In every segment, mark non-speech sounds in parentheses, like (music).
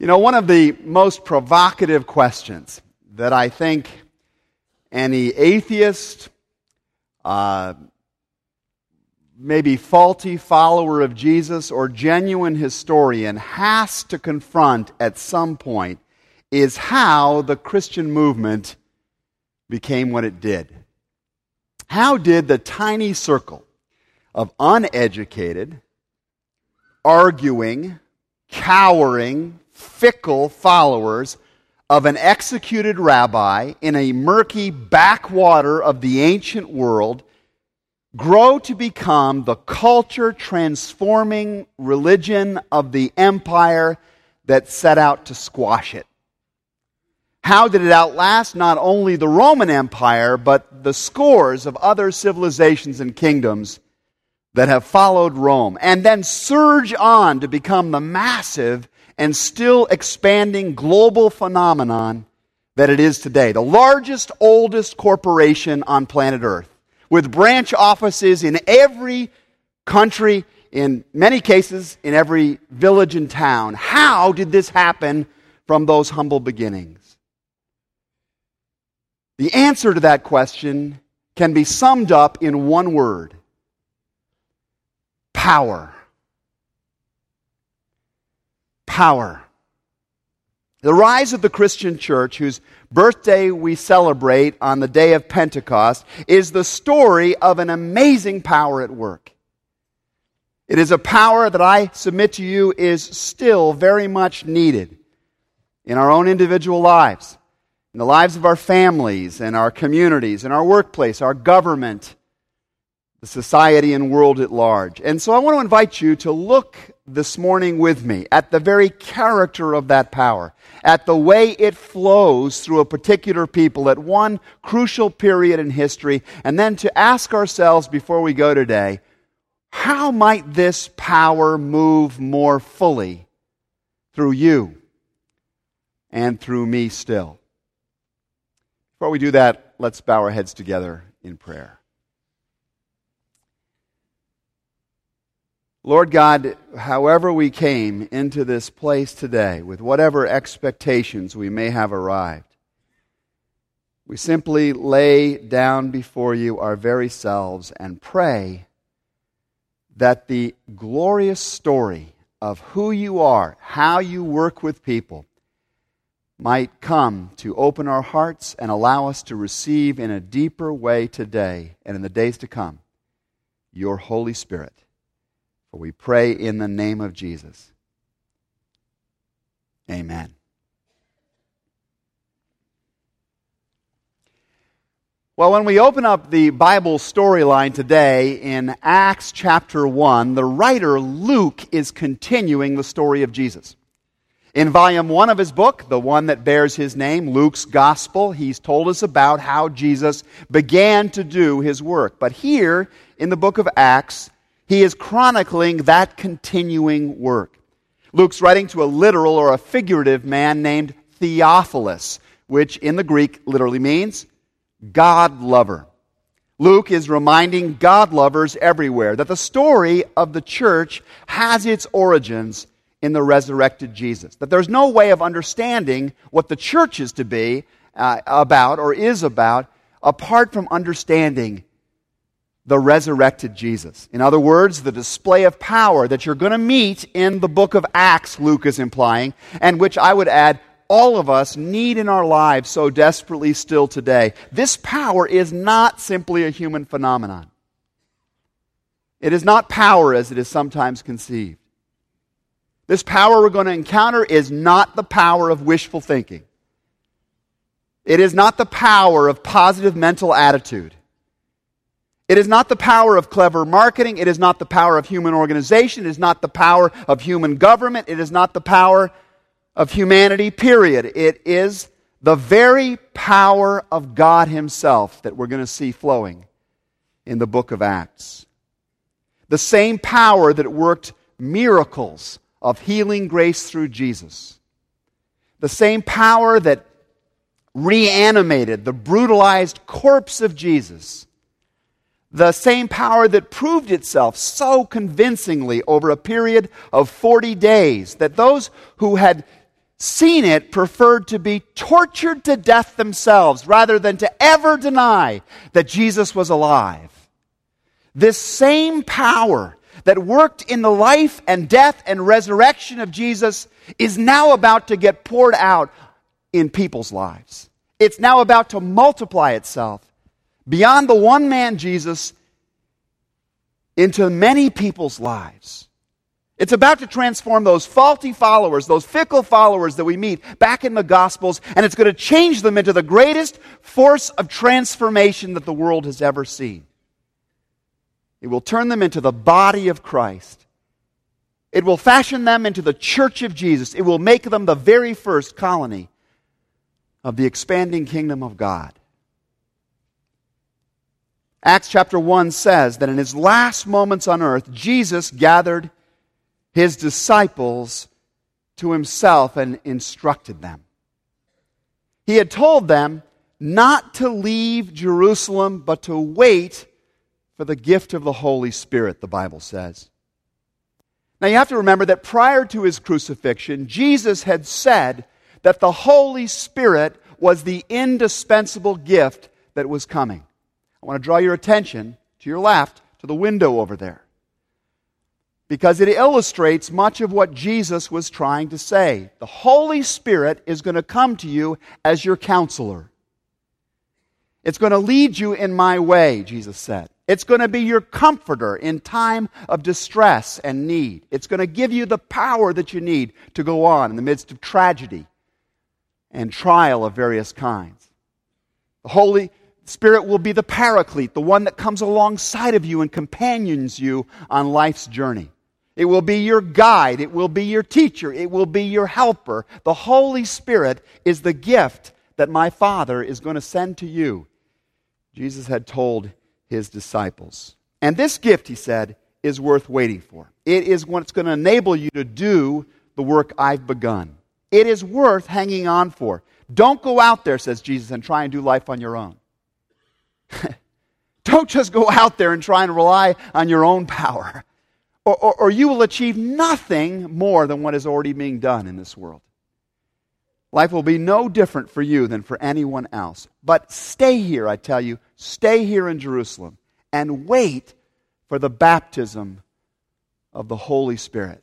You know, one of the most provocative questions that I think any atheist, uh, maybe faulty follower of Jesus, or genuine historian has to confront at some point is how the Christian movement became what it did. How did the tiny circle of uneducated, arguing, cowering, fickle followers of an executed rabbi in a murky backwater of the ancient world grow to become the culture transforming religion of the empire that set out to squash it. How did it outlast not only the Roman Empire, but the scores of other civilizations and kingdoms that have followed Rome, and then surge on to become the massive and still expanding global phenomenon that it is today. The largest, oldest corporation on planet Earth, with branch offices in every country, in many cases, in every village and town. How did this happen from those humble beginnings? The answer to that question can be summed up in one word power. Power. The rise of the Christian church, whose birthday we celebrate on the day of Pentecost, is the story of an amazing power at work. It is a power that I submit to you is still very much needed in our own individual lives, in the lives of our families and our communities, in our workplace, our government, the society and world at large. And so I want to invite you to look this morning with me at the very character of that power, at the way it flows through a particular people at one crucial period in history, and then to ask ourselves before we go today, how might this power move more fully through you and through me still? Before we do that, let's bow our heads together in prayer. Lord God, however we came into this place today, with whatever expectations we may have arrived, we simply lay down before you our very selves and pray that the glorious story of who you are, how you work with people, might come to open our hearts and allow us to receive in a deeper way today and in the days to come your Holy Spirit. For we pray in the name of Jesus. Amen. Well, when we open up the Bible storyline today in Acts chapter 1, the writer Luke is continuing the story of Jesus. In volume 1 of his book, the one that bears his name, Luke's Gospel, he's told us about how Jesus began to do his work. But here in the book of Acts, he is chronicling that continuing work. Luke's writing to a literal or a figurative man named Theophilus, which in the Greek literally means God lover. Luke is reminding God lovers everywhere that the story of the church has its origins in the resurrected Jesus. That there's no way of understanding what the church is to be uh, about or is about apart from understanding the resurrected Jesus. In other words, the display of power that you're going to meet in the book of Acts, Luke is implying, and which I would add all of us need in our lives so desperately still today. This power is not simply a human phenomenon. It is not power as it is sometimes conceived. This power we're going to encounter is not the power of wishful thinking. It is not the power of positive mental attitude. It is not the power of clever marketing. It is not the power of human organization. It is not the power of human government. It is not the power of humanity, period. It is the very power of God Himself that we're going to see flowing in the book of Acts. The same power that worked miracles of healing grace through Jesus. The same power that reanimated the brutalized corpse of Jesus the same power that proved itself so convincingly over a period of 40 days that those who had seen it, preferred to be tortured to death themselves rather than to ever deny that Jesus was alive. This same power that worked in the life and death and resurrection of Jesus is now about to get poured out in people's lives. It's now about to multiply itself beyond the one man Jesus into many people's lives. It's about to transform those faulty followers, those fickle followers that we meet back in the Gospels, and it's going to change them into the greatest force of transformation that the world has ever seen. It will turn them into the body of Christ. It will fashion them into the church of Jesus. It will make them the very first colony of the expanding kingdom of God. Acts chapter 1 says that in his last moments on earth, Jesus gathered his disciples to himself and instructed them. He had told them not to leave Jerusalem, but to wait for the gift of the Holy Spirit, the Bible says. Now you have to remember that prior to his crucifixion, Jesus had said that the Holy Spirit was the indispensable gift that was coming. I want to draw your attention to your left to the window over there. Because it illustrates much of what Jesus was trying to say. The Holy Spirit is going to come to you as your counselor. It's going to lead you in my way, Jesus said. It's going to be your comforter in time of distress and need. It's going to give you the power that you need to go on in the midst of tragedy and trial of various kinds. The Holy Spirit will be the paraclete, the one that comes alongside of you and companions you on life's journey. It will be your guide. It will be your teacher. It will be your helper. The Holy Spirit is the gift that my Father is going to send to you. Jesus had told his disciples. And this gift, he said, is worth waiting for. It is what's going to enable you to do the work I've begun. It is worth hanging on for. Don't go out there, says Jesus, and try and do life on your own. (laughs) Don't just go out there and try and rely on your own power, or, or, or, you will achieve nothing more than what is already being done in this world. Life will be no different for you than for anyone else. But stay here, I tell you, stay here in Jerusalem and wait for the baptism of the Holy Spirit.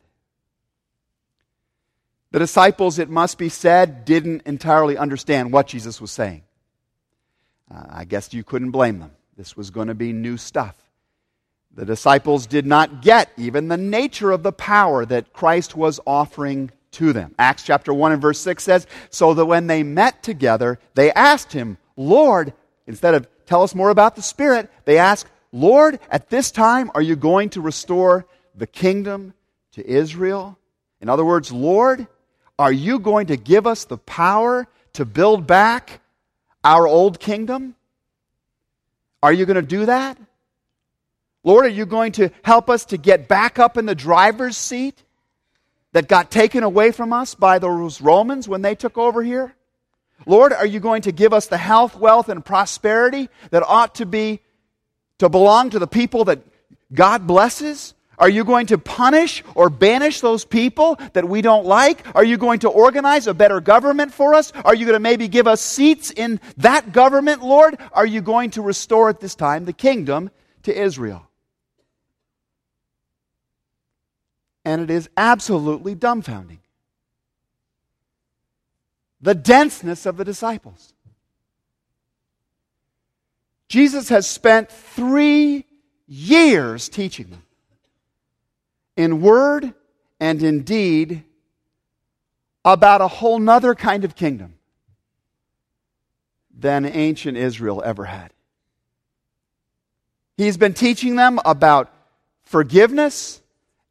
The disciples, it must be said, didn't entirely understand what Jesus was saying. Uh, I guess you couldn't blame them. This was going to be new stuff. The disciples did not get even the nature of the power that Christ was offering to them. Acts chapter 1 and verse 6 says, So that when they met together, they asked him, Lord, instead of tell us more about the Spirit, they asked, Lord, at this time, are you going to restore the kingdom to Israel? In other words, Lord, are you going to give us the power to build back our old kingdom? Are you going to do that? Lord, are you going to help us to get back up in the driver's seat that got taken away from us by those Romans when they took over here? Lord, are you going to give us the health, wealth, and prosperity that ought to be to belong to the people that God blesses? Are you going to punish or banish those people that we don't like? Are you going to organize a better government for us? Are you going to maybe give us seats in that government, Lord? Are you going to restore at this time the kingdom to Israel? And it is absolutely dumbfounding. The denseness of the disciples. Jesus has spent three years teaching them in word and in deed about a whole nother kind of kingdom than ancient Israel ever had. He's been teaching them about forgiveness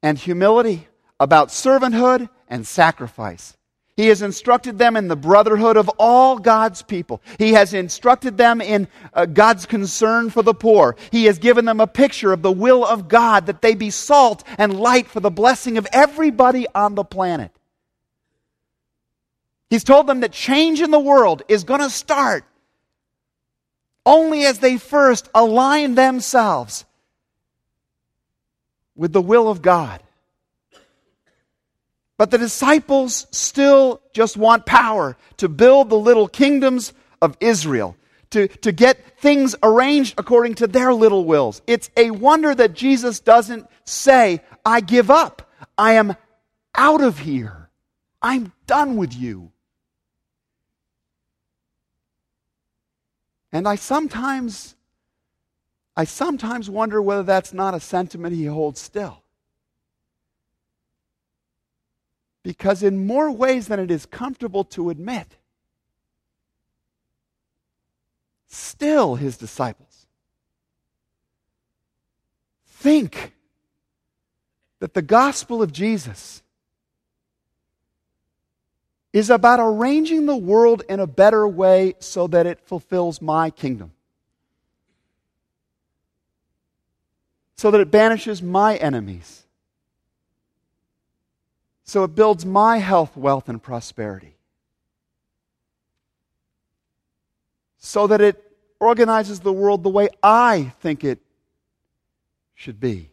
and humility, about servanthood and sacrifice. He has instructed them in the brotherhood of all God's people. He has instructed them in uh, God's concern for the poor. He has given them a picture of the will of God that they be salt and light for the blessing of everybody on the planet. He's told them that change in the world is going to start only as they first align themselves with the will of God. But the disciples still just want power to build the little kingdoms of Israel, to, to get things arranged according to their little wills. It's a wonder that Jesus doesn't say, I give up. I am out of here. I'm done with you. And I sometimes I sometimes wonder whether that's not a sentiment he holds still. Because, in more ways than it is comfortable to admit, still his disciples think that the gospel of Jesus is about arranging the world in a better way so that it fulfills my kingdom. so that it banishes my enemies, so it builds my health, wealth, and prosperity, so that it organizes the world the way I think it should be.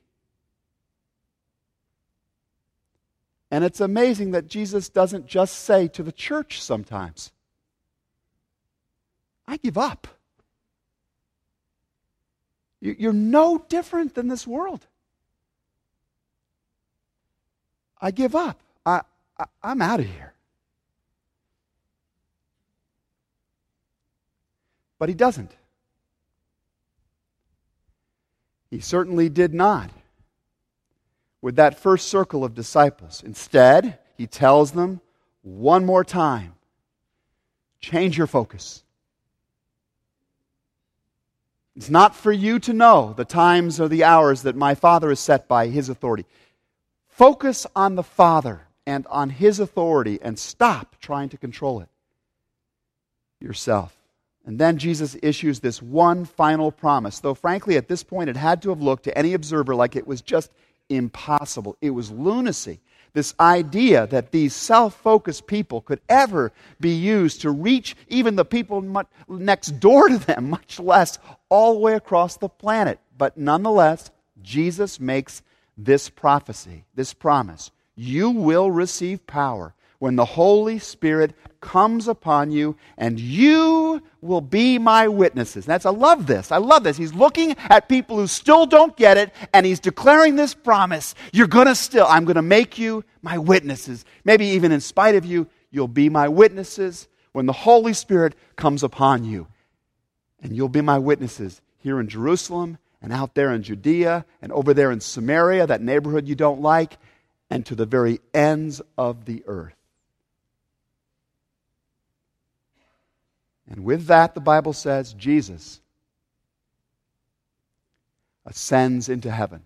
And it's amazing that Jesus doesn't just say to the church sometimes, I give up. You're no different than this world. I give up. I, I, I'm out of here. But he doesn't. He certainly did not with that first circle of disciples. Instead, he tells them one more time change your focus. It's not for you to know the times or the hours that my Father has set by His authority. Focus on the Father and on His authority and stop trying to control it yourself. And then Jesus issues this one final promise, though frankly, at this point, it had to have looked to any observer like it was just impossible. It was lunacy this idea that these self focused people could ever be used to reach even the people next door to them, (laughs) much less all the way across the planet. But nonetheless, Jesus makes this prophecy, this promise. You will receive power when the Holy Spirit comes upon you, and you will be my witnesses. That's I love this. I love this. He's looking at people who still don't get it, and he's declaring this promise. You're gonna still, I'm gonna make you my witnesses. Maybe even in spite of you, you'll be my witnesses when the Holy Spirit comes upon you. And you'll be my witnesses here in Jerusalem and out there in Judea and over there in Samaria, that neighborhood you don't like, and to the very ends of the earth. And with that, the Bible says, Jesus ascends into heaven.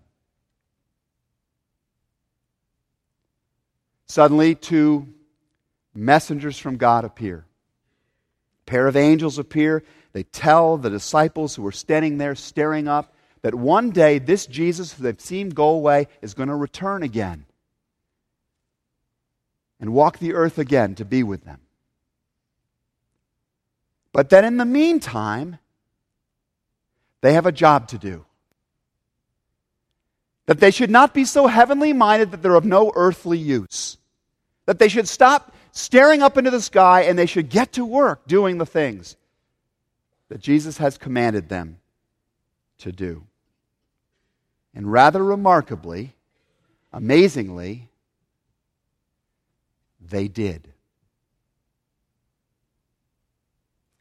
Suddenly, two messengers from God appear. A pair of angels appear. They tell the disciples who are standing there staring up that one day this Jesus who they've seen go away is going to return again and walk the earth again to be with them. But then in the meantime, they have a job to do. That they should not be so heavenly minded that they're of no earthly use. That they should stop staring up into the sky and they should get to work doing the things that Jesus has commanded them to do. And rather remarkably, amazingly, they did.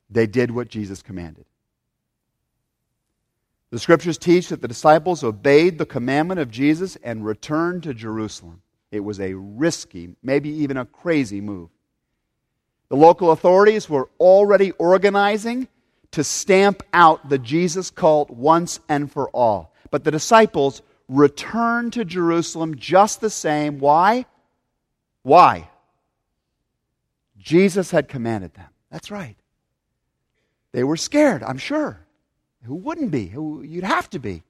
They did what Jesus commanded. The scriptures teach that the disciples obeyed the commandment of Jesus and returned to Jerusalem. It was a risky, maybe even a crazy move. The local authorities were already organizing to stamp out the Jesus cult once and for all. But the disciples returned to Jerusalem just the same. Why? Why? Jesus had commanded them. That's right. They were scared, I'm sure. Who wouldn't be? Who, you'd have to be.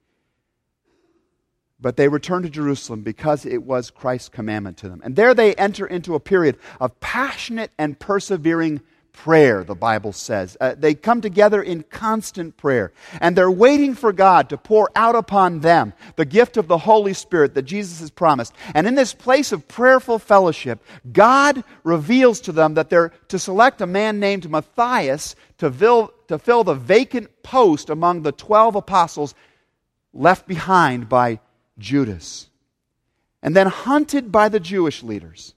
But they returned to Jerusalem because it was Christ's commandment to them. And there they enter into a period of passionate and persevering prayer, the Bible says. Uh, they come together in constant prayer. And they're waiting for God to pour out upon them the gift of the Holy Spirit that Jesus has promised. And in this place of prayerful fellowship, God reveals to them that they're to select a man named Matthias to fill, to fill the vacant post among the 12 apostles left behind by Judas. And then hunted by the Jewish leaders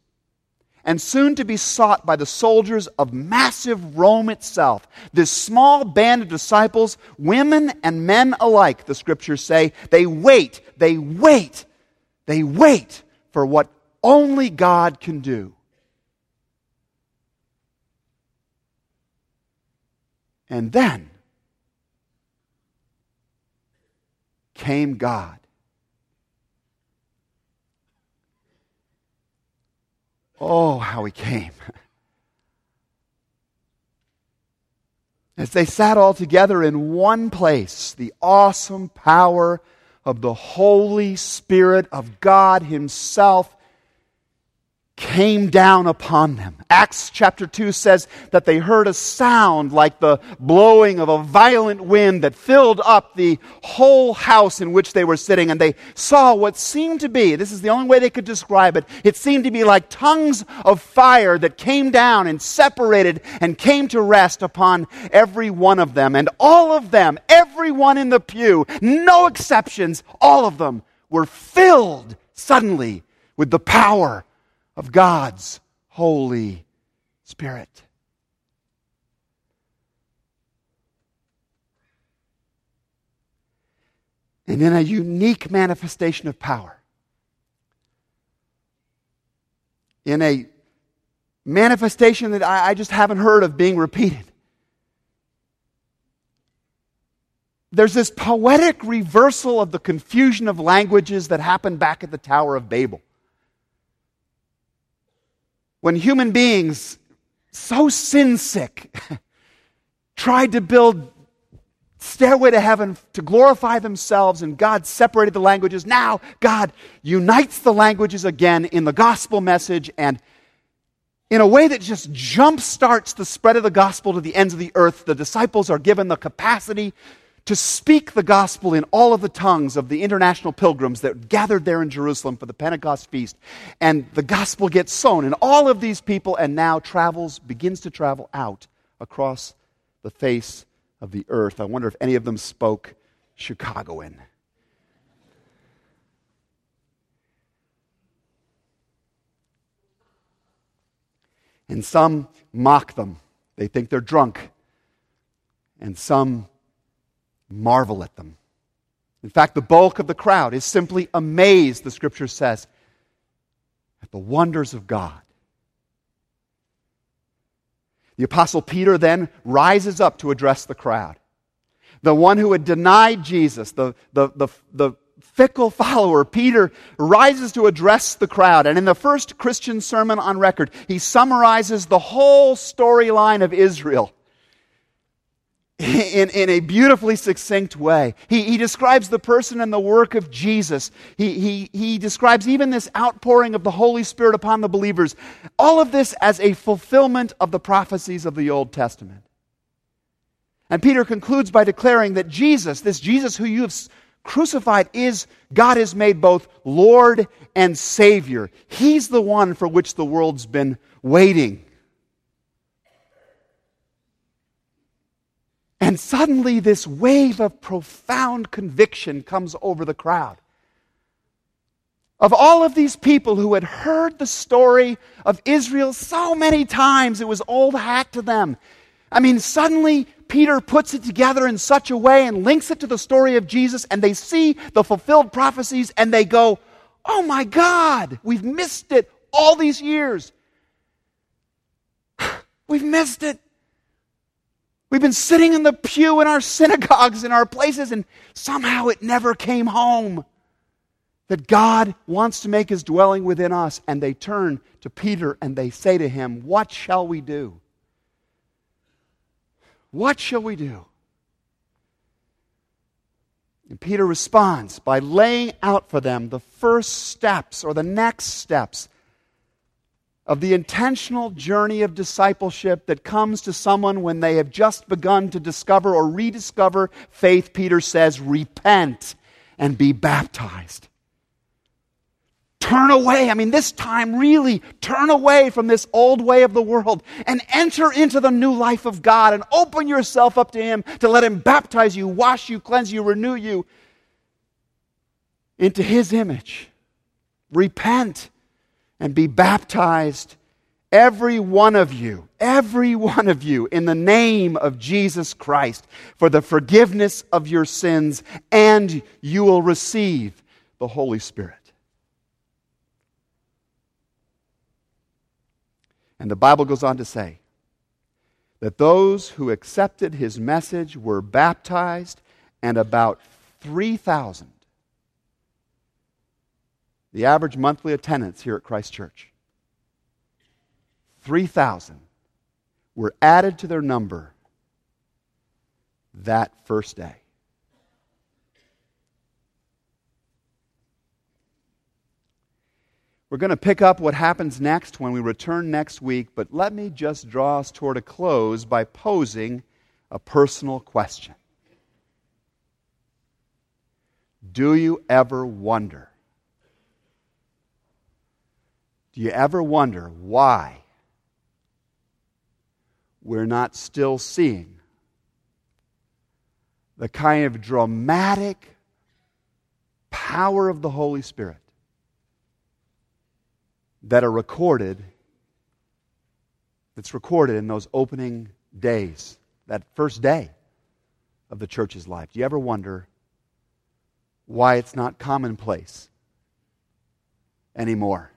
and soon to be sought by the soldiers of massive Rome itself. This small band of disciples, women and men alike, the scriptures say, they wait, they wait, they wait for what only God can do. And then came God. Oh, how he came. As they sat all together in one place, the awesome power of the Holy Spirit of God Himself came down upon them. Acts chapter 2 says that they heard a sound like the blowing of a violent wind that filled up the whole house in which they were sitting, and they saw what seemed to be this is the only way they could describe it it seemed to be like tongues of fire that came down and separated and came to rest upon every one of them. And all of them, everyone in the pew, no exceptions, all of them were filled suddenly with the power of God's Holy Spirit. And in a unique manifestation of power, in a manifestation that I, I just haven't heard of being repeated. There's this poetic reversal of the confusion of languages that happened back at the Tower of Babel when human beings, so sin sick, (laughs) tried to build stairway to heaven to glorify themselves and God separated the languages. Now God unites the languages again in the gospel message and in a way that just jump starts the spread of the gospel to the ends of the earth. The disciples are given the capacity to speak the gospel in all of the tongues of the international pilgrims that gathered there in Jerusalem for the Pentecost feast. And the gospel gets sown in all of these people and now travels, begins to travel out across the face of the earth. I wonder if any of them spoke Chicagoan. And some mock them. They think they're drunk. And some marvel at them. In fact, the bulk of the crowd is simply amazed, the scripture says, at the wonders of God. The Apostle Peter then rises up to address the crowd. The one who had denied Jesus, the, the, the, the fickle (laughs) follower, Peter, rises to address the crowd. And in the first Christian sermon on record, he summarizes the whole storyline of Israel in, in a beautifully succinct way. He, he describes the person and the work of Jesus. He, he, he describes even this outpouring of the Holy Spirit upon the believers. All of this as a fulfillment of the prophecies of the Old Testament. And Peter concludes by declaring that Jesus, this Jesus who you have crucified, is God has made both Lord and Savior. He's the one for which the world's been waiting. And suddenly, this wave of profound conviction comes over the crowd. Of all of these people who had heard the story of Israel so many times, it was old hat to them. I mean, suddenly Peter puts it together in such a way and links it to the story of Jesus, and they see the fulfilled prophecies and they go, Oh my God, we've missed it all these years. (sighs) We've missed it. We've been sitting in the pew in our (laughs) synagogues, in our places, and somehow it never came home that God wants to make his dwelling within us. And they turn to Peter and they say to him, What shall we do? What shall we do? And Peter responds by laying out for them the first steps or the next steps of the intentional journey of discipleship that comes to someone when they have just begun to discover or rediscover faith, Peter says, repent and be baptized. Turn away. I mean, this time, really turn away from this old way of the world and enter into the new life of God and open yourself up to Him to let Him baptize you, wash you, cleanse you, renew you into His image. Repent and be baptized, every one of you, every one of you, in the name of Jesus Christ, for the forgiveness of your sins, and you will receive the Holy Spirit. And the Bible goes on to say that those who accepted his message were baptized, and about 3,000 the average monthly attendance here at Christ Church. 3,000 were added to their number that first day. We're going to pick up what happens next when we return next week, but let me just draw us toward a close by posing a personal question. Do you ever wonder Do you ever wonder why we're not still seeing the kind of dramatic power of the Holy Spirit that are recorded that's recorded in those opening days, that first day of the church's life. Do you ever wonder why it's not commonplace anymore?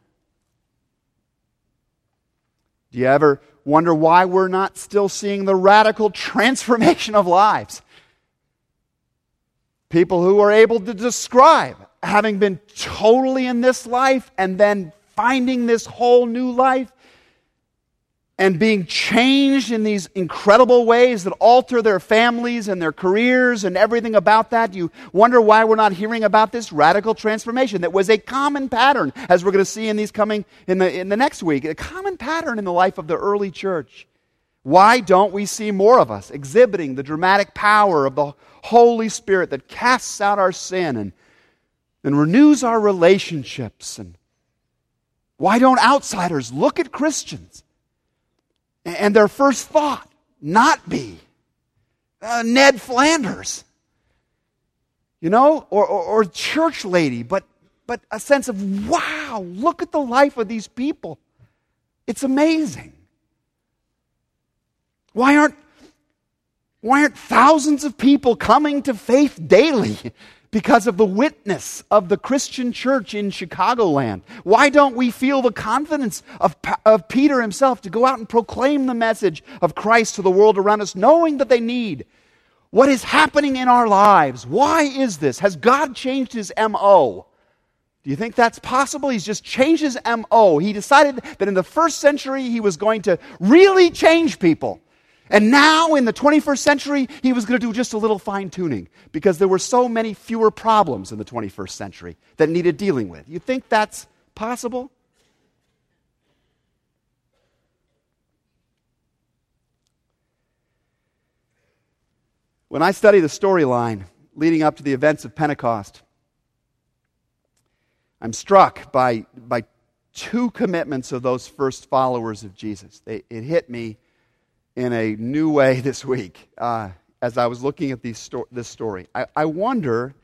Do you ever wonder why we're not still seeing the radical transformation of lives? People who are able to describe having been totally in this life and then finding this whole new life and being changed in these incredible ways that alter their families and their careers and everything about that. You wonder why we're not hearing about this radical transformation that was a common pattern, as we're going to see in these coming in the, in the next week, a common pattern in the life of the early church. Why don't we see more of us exhibiting the dramatic power of the Holy Spirit that casts out our sin and, and renews our relationships? And why don't outsiders look at Christians and their first thought not be uh, Ned Flanders, you know, or, or, or church lady, but, but a sense of, wow, look at the life of these people. It's amazing. Why aren't, why aren't thousands of people coming to faith daily? Because of the witness of the Christian church in Chicagoland? Why don't we feel the confidence of, of Peter himself to go out and proclaim the message of Christ to the world around us, knowing that they need? What is happening in our lives? Why is this? Has God changed his MO? Do you think that's possible? He's just changed his MO. He decided that in the first century he was going to really change people. And now in the 21st century, he was going to do just a little fine tuning because there were so many fewer problems in the 21st century that needed dealing with. You think that's possible? When I study the storyline leading up to the events of Pentecost, I'm struck by, by two commitments of those first followers of Jesus. They, it hit me in a new way (laughs) this week uh, as I was looking at sto- this story. I, I wonder,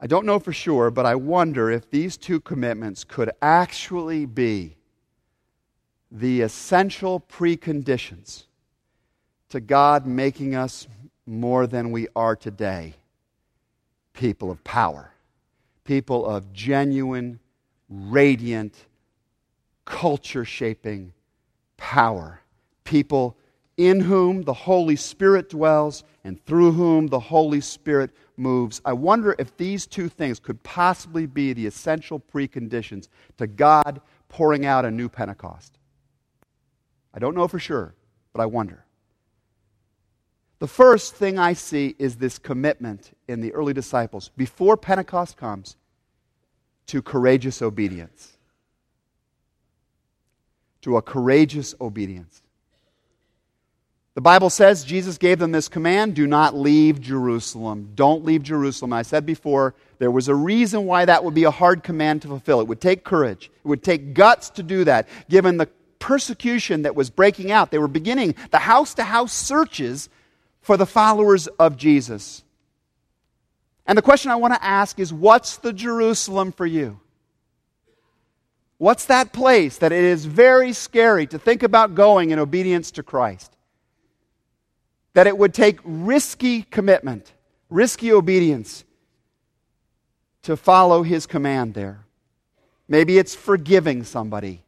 I don't know for sure, but I wonder if these two commitments could actually be the essential preconditions to God making us more than we are today people of power, people of genuine, radiant, culture shaping power people in whom the Holy Spirit dwells and through whom the Holy Spirit moves. I wonder if these two things could possibly be the essential preconditions to God pouring out a new Pentecost. I don't know for sure, but I wonder. The first thing I see is this commitment in the early disciples before Pentecost comes to courageous obedience. to a courageous obedience. The Bible says Jesus gave them this command do not leave Jerusalem. Don't leave Jerusalem. I said before, there was a reason why that would be a hard command to fulfill. It would take courage, it would take guts to do that, given the persecution that was breaking out. They were beginning the house to house searches for the followers of Jesus. And the question I want to ask is what's the Jerusalem for you? What's that place that it is very scary to think about going in obedience to Christ? That it would take risky commitment, risky obedience to follow his command there. Maybe it's forgiving somebody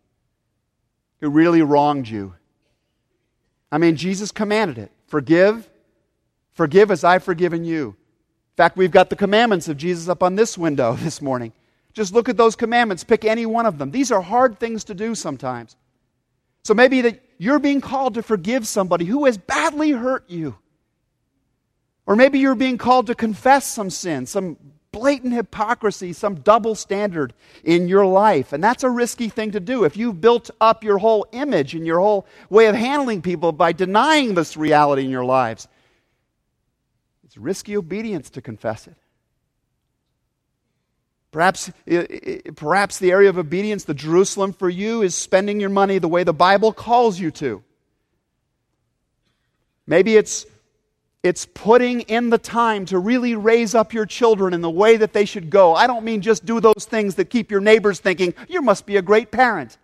who really wronged you. I mean, Jesus commanded it forgive, forgive as I've forgiven you. In fact, we've got the commandments of Jesus up on this window (laughs) this morning. Just look at those commandments, pick any one of them. These are hard things to do sometimes. So maybe that you're being called to forgive somebody who has badly hurt you. Or maybe you're being called to confess some sin, some blatant hypocrisy, some double standard in your life. And that's a risky thing to do. If you've built up your whole image and your whole way of handling people by denying this reality in your lives, it's risky obedience to confess it. Perhaps, perhaps the area of obedience, the Jerusalem for you, is spending your money the way the Bible calls you to. Maybe it's, it's putting in the time to really raise up your children in the way that they should go. I don't mean just do those things that keep your neighbors thinking, you must be a great parent.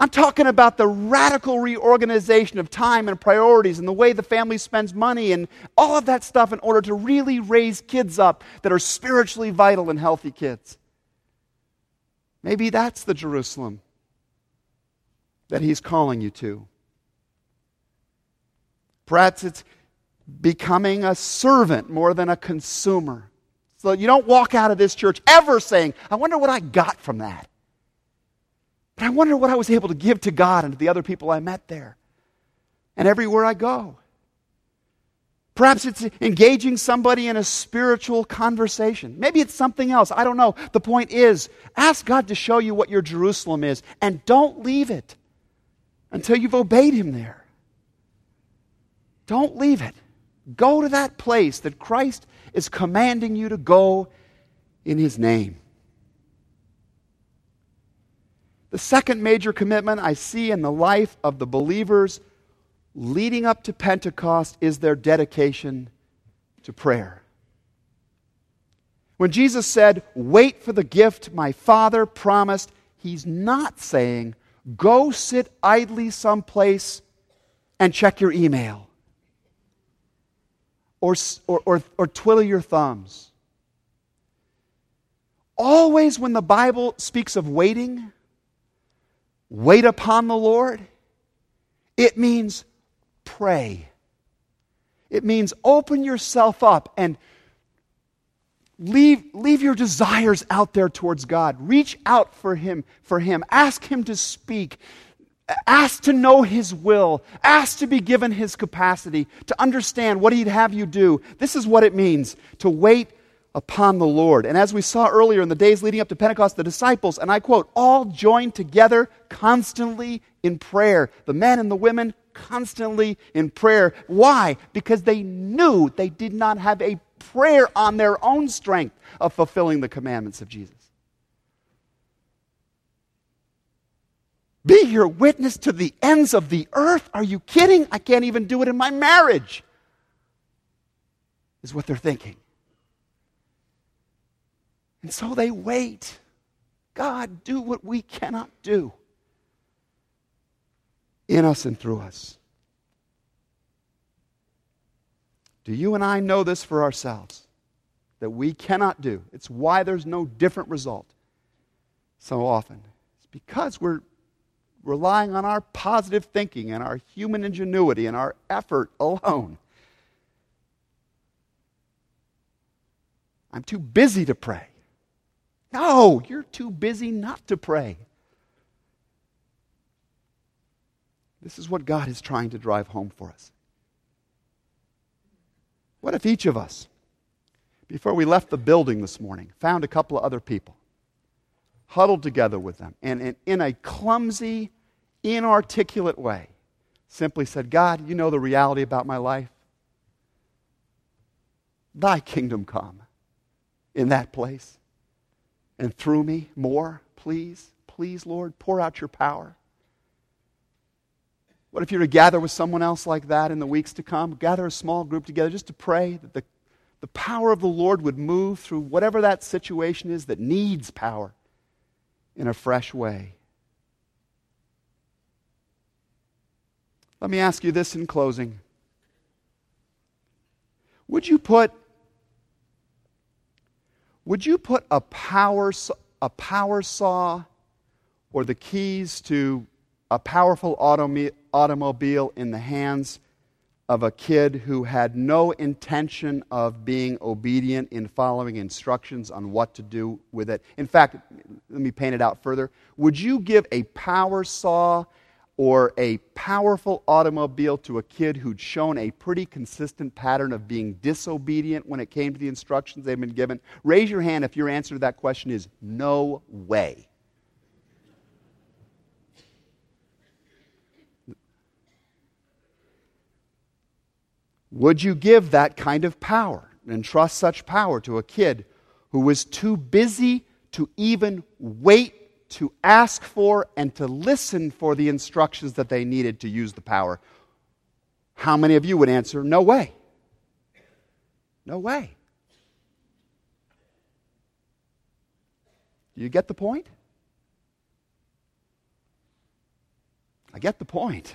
I'm talking about the radical reorganization of time and priorities and the way the family spends money and all of that stuff in order to really raise kids up that are spiritually vital and healthy kids. Maybe that's the Jerusalem that he's calling you to. Perhaps it's becoming a servant more than a consumer. So you don't walk out of this church ever saying, I wonder what I got from that. But I wonder what I was able to give to God and to the other people I met there and everywhere I go. Perhaps it's engaging somebody in a spiritual conversation. Maybe it's something else. I don't know. The point is, ask God to show you what your Jerusalem is and don't leave it until you've obeyed Him there. Don't leave it. Go to that place that Christ is commanding you to go in His name. The second major commitment I see in the life of the believers leading up to Pentecost is their dedication to prayer. When Jesus said, Wait for the gift my Father promised, he's not saying, Go sit idly someplace and check your email or, or, or, or twiddle your thumbs. Always, when the Bible speaks of waiting, wait upon the Lord, it means pray. It means open yourself up and leave, leave your desires out there towards God. Reach out for Him, for Him. Ask Him to speak. Ask to know His will. Ask to be given His capacity to understand what He'd have you do. This is what it means to wait upon the Lord. And as we saw earlier in the days leading up to Pentecost, the disciples, and I quote, all joined together constantly in prayer. The men and the women constantly in prayer. Why? Because they knew they did not have a prayer on their own strength of fulfilling the commandments of Jesus. Be your witness to the ends of the earth? Are you kidding? I can't even do it in my marriage, is what they're thinking. And so they wait. God, do what we cannot do in us and through us. Do you and I know this for ourselves? That we cannot do. It's why there's no different result so often. It's because we're relying on our positive thinking and our human ingenuity and our effort alone. I'm too busy to pray. No, you're too busy not to pray. This is what God is trying to drive home for us. What if each of us, before we left the building this morning, found a couple of other people, huddled together with them and, in a clumsy, inarticulate way simply said, God, you know the reality about my life. Thy kingdom come in that place and through me more, please. Please, Lord, pour out your power. What if you were to gather with someone else like that in the weeks to come? Gather a small group together just to pray that the, the power of the Lord would move through whatever that situation is that needs power in a fresh way. Let me ask you this in closing. Would you put would you put a power a power saw or the keys to a powerful automobile in the hands of a kid who had no intention of being obedient in following instructions on what to do with it. In fact, let me paint it out further. Would you give a power saw or a powerful automobile to a kid who'd shown a pretty consistent pattern of being disobedient when it came to the instructions they've been given? Raise your hand if your answer to that question is no way. Would you give that kind of power and trust such power to a kid who was too busy to even wait to ask for and to listen for the instructions that they needed to use the power? How many of you would answer, No way? No way. Do you get the point? I get the point.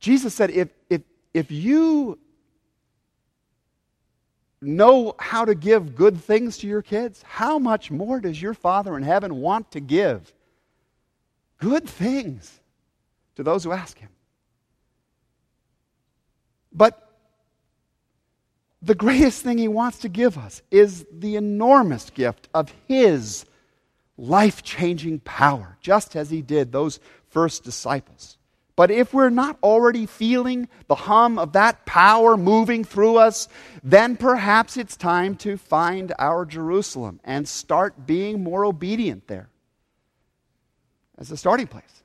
Jesus said, if, if, if you know how to give good things to your kids, how much more does your Father in heaven want to give good things to those who ask Him? But the greatest thing He wants to give us is the enormous gift of His life changing power, just as He did those first disciples. But if we're not already feeling the hum of that power moving through us, then perhaps it's time to find our Jerusalem and start being more obedient there as a starting place.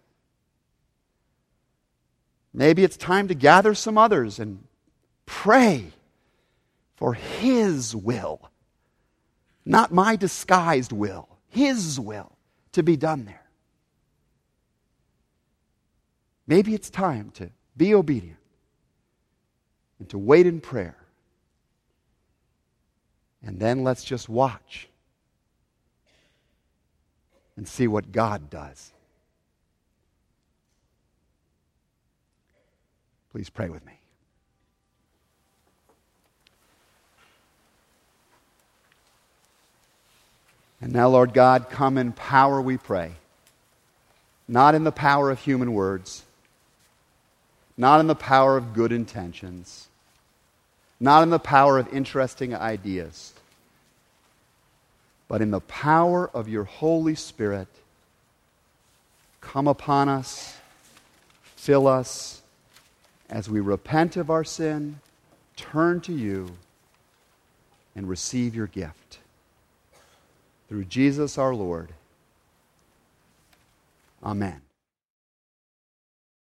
Maybe it's time to gather some others and pray for His will, not my disguised will, His will to be done there. Maybe it's time to be obedient and to wait in prayer. And then let's just watch and see what God does. Please pray with me. And now, Lord God, come in power, we pray, not in the power of human words not in the power of good intentions, not in the power of interesting ideas, but in the power of your Holy Spirit. Come upon us, fill us as we repent of our sin, turn to you, and receive your gift. Through Jesus our Lord. Amen.